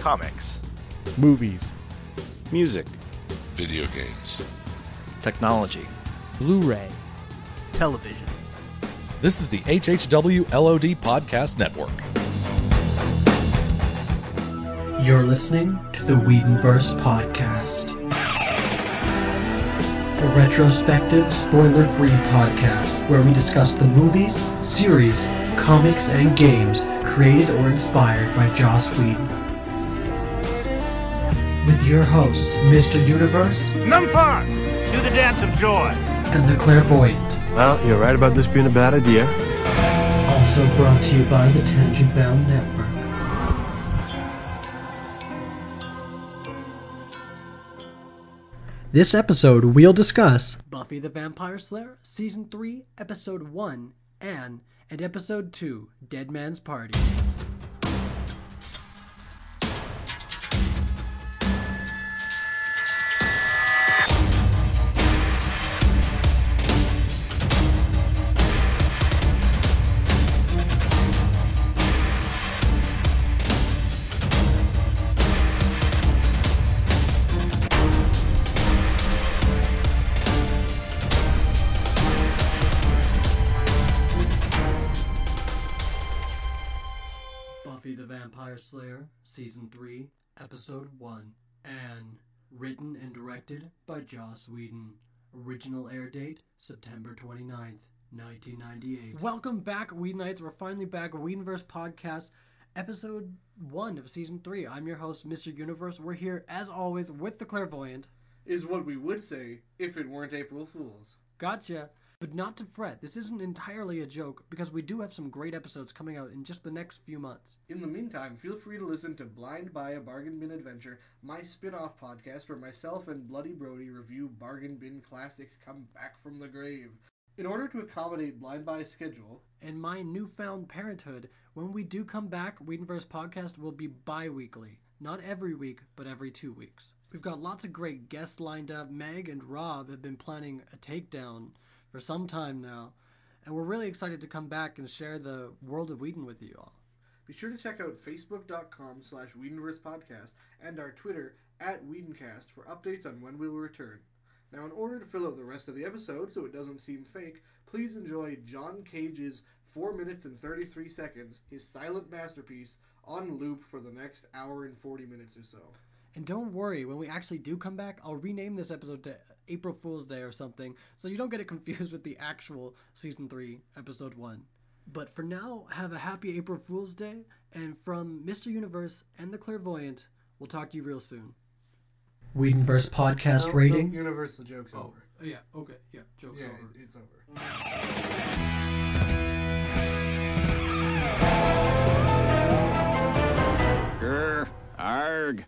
comics, movies, music, video games, technology, Blu ray, television. This is the HHW LOD Podcast Network. You're listening to the Whedonverse Podcast, a retrospective, spoiler free podcast where we discuss the movies, series, comics, and games created or inspired by Joss Whedon. With your hosts, Mr. Universe. Numfar! Do the dance of joy! And the Clairvoyant. Well, you're right about this being a bad idea. Also brought to you by the Tangent Bound Network. This episode, we'll discuss Buffy the Vampire Slayer, Season 3, Episode 1, Anne, and Episode 2, Dead Man's Party. Episode 1, Anne. Written and directed by Joss Whedon. Original air date September 29th, 1998. Welcome back, Whedonites. We're finally back. Whedonverse Podcast, Episode 1 of Season 3. I'm your host, Mr. Universe. We're here, as always, with the Clairvoyant. Is what we would say if it weren't April Fools. Gotcha. But not to fret, this isn't entirely a joke because we do have some great episodes coming out in just the next few months. In the meantime, feel free to listen to Blind Buy a Bargain Bin Adventure, my spin off podcast where myself and Bloody Brody review bargain bin classics come back from the grave. In order to accommodate Blind Buy's schedule, and my newfound parenthood, when we do come back, Whedonverse Podcast will be bi weekly. Not every week, but every two weeks. We've got lots of great guests lined up. Meg and Rob have been planning a takedown for some time now, and we're really excited to come back and share the world of Whedon with you all. Be sure to check out facebook.com slash Whedonverse Podcast and our Twitter at Whedoncast for updates on when we will return. Now, in order to fill out the rest of the episode so it doesn't seem fake, please enjoy John Cage's 4 minutes and 33 seconds, his silent masterpiece, on loop for the next hour and 40 minutes or so. And don't worry, when we actually do come back, I'll rename this episode to April Fool's Day or something, so you don't get it confused with the actual Season 3, Episode 1. But for now, have a happy April Fool's Day, and from Mr. Universe and the Clairvoyant, we'll talk to you real soon. Whedonverse Podcast No, rating. no, Universe, the joke's Oh, over. Oh, yeah, okay, yeah, joke's Yeah, over. it's over. Grr, arg.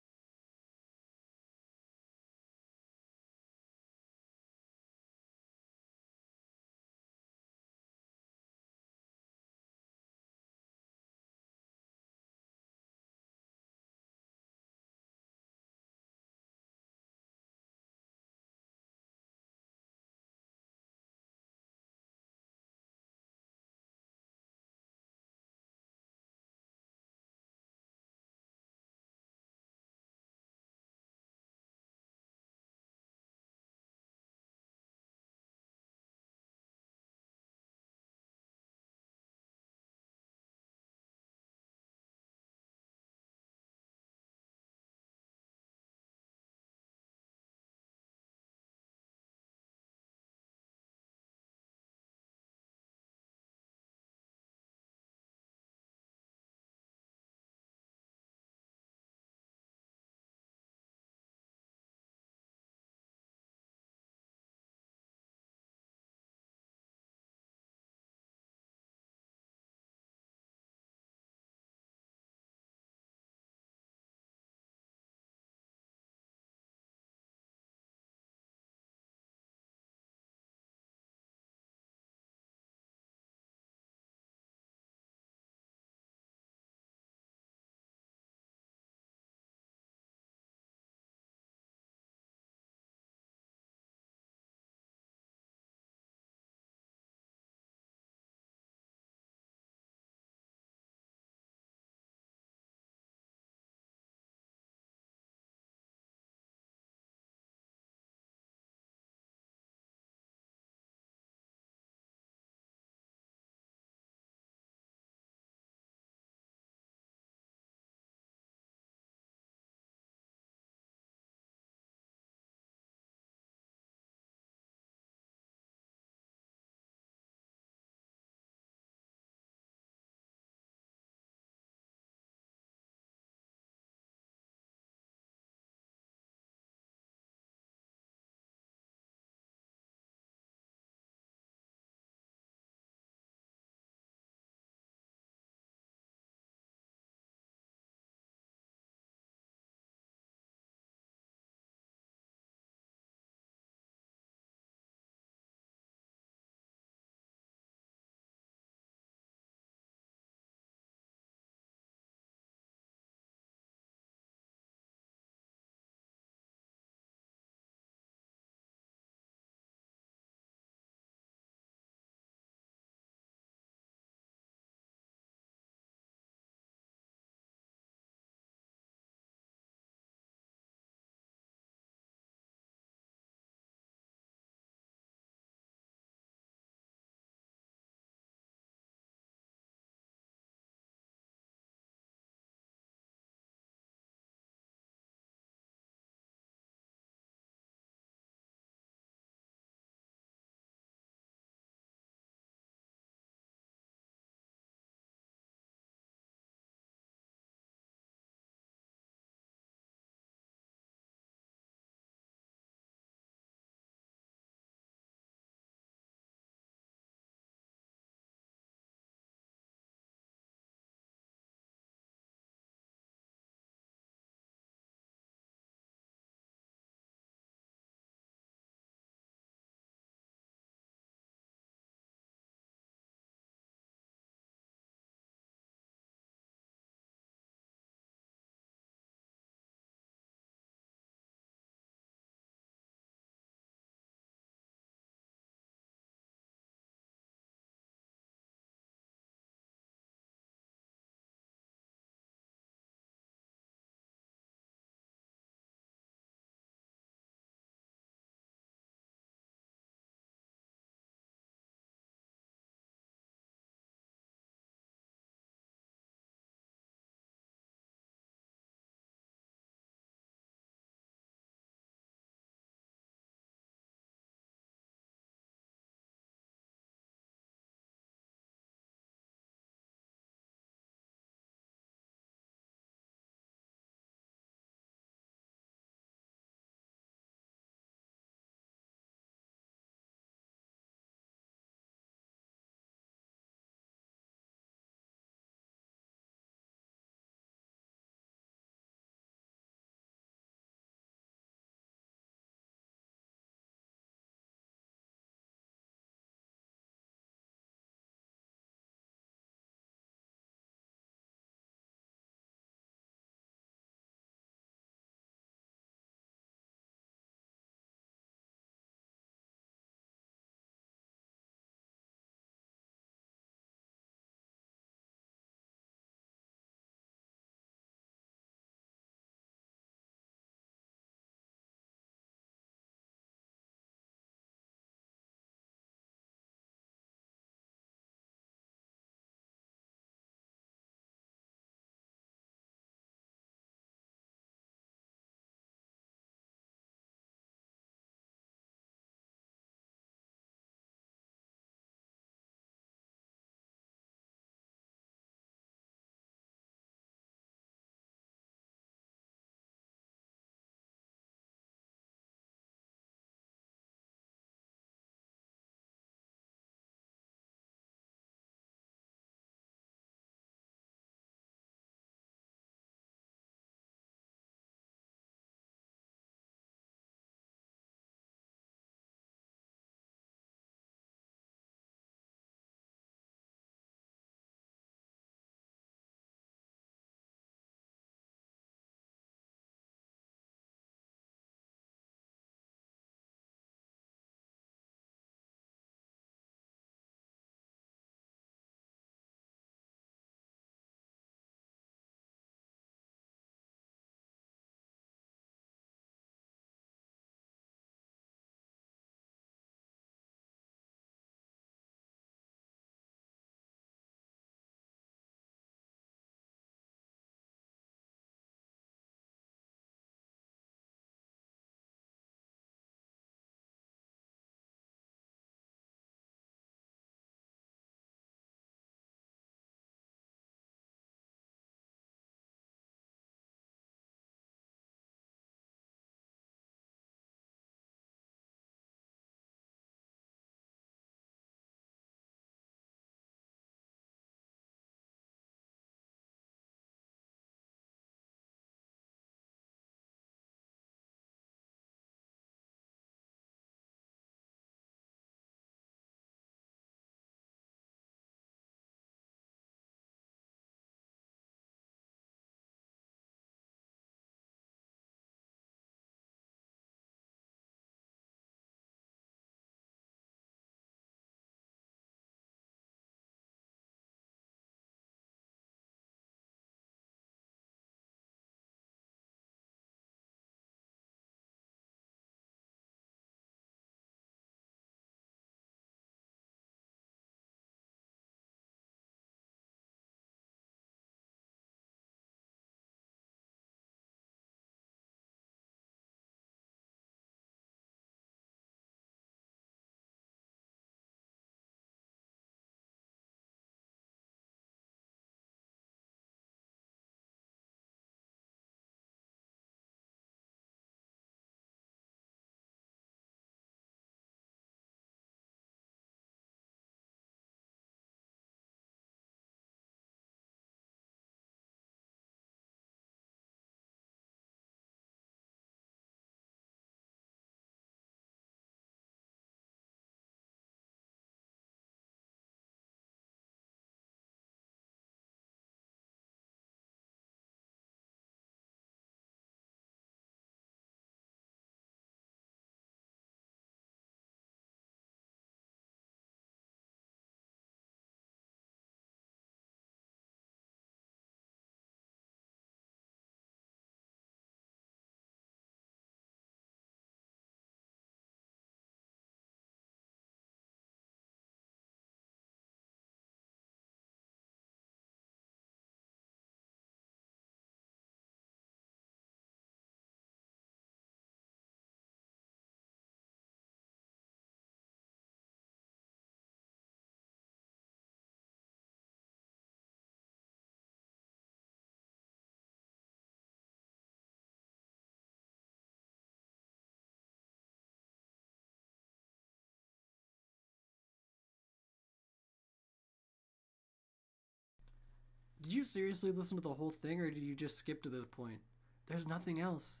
Did you seriously listen to the whole thing or did you just skip to this point? There's nothing else.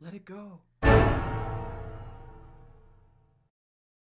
Let it go.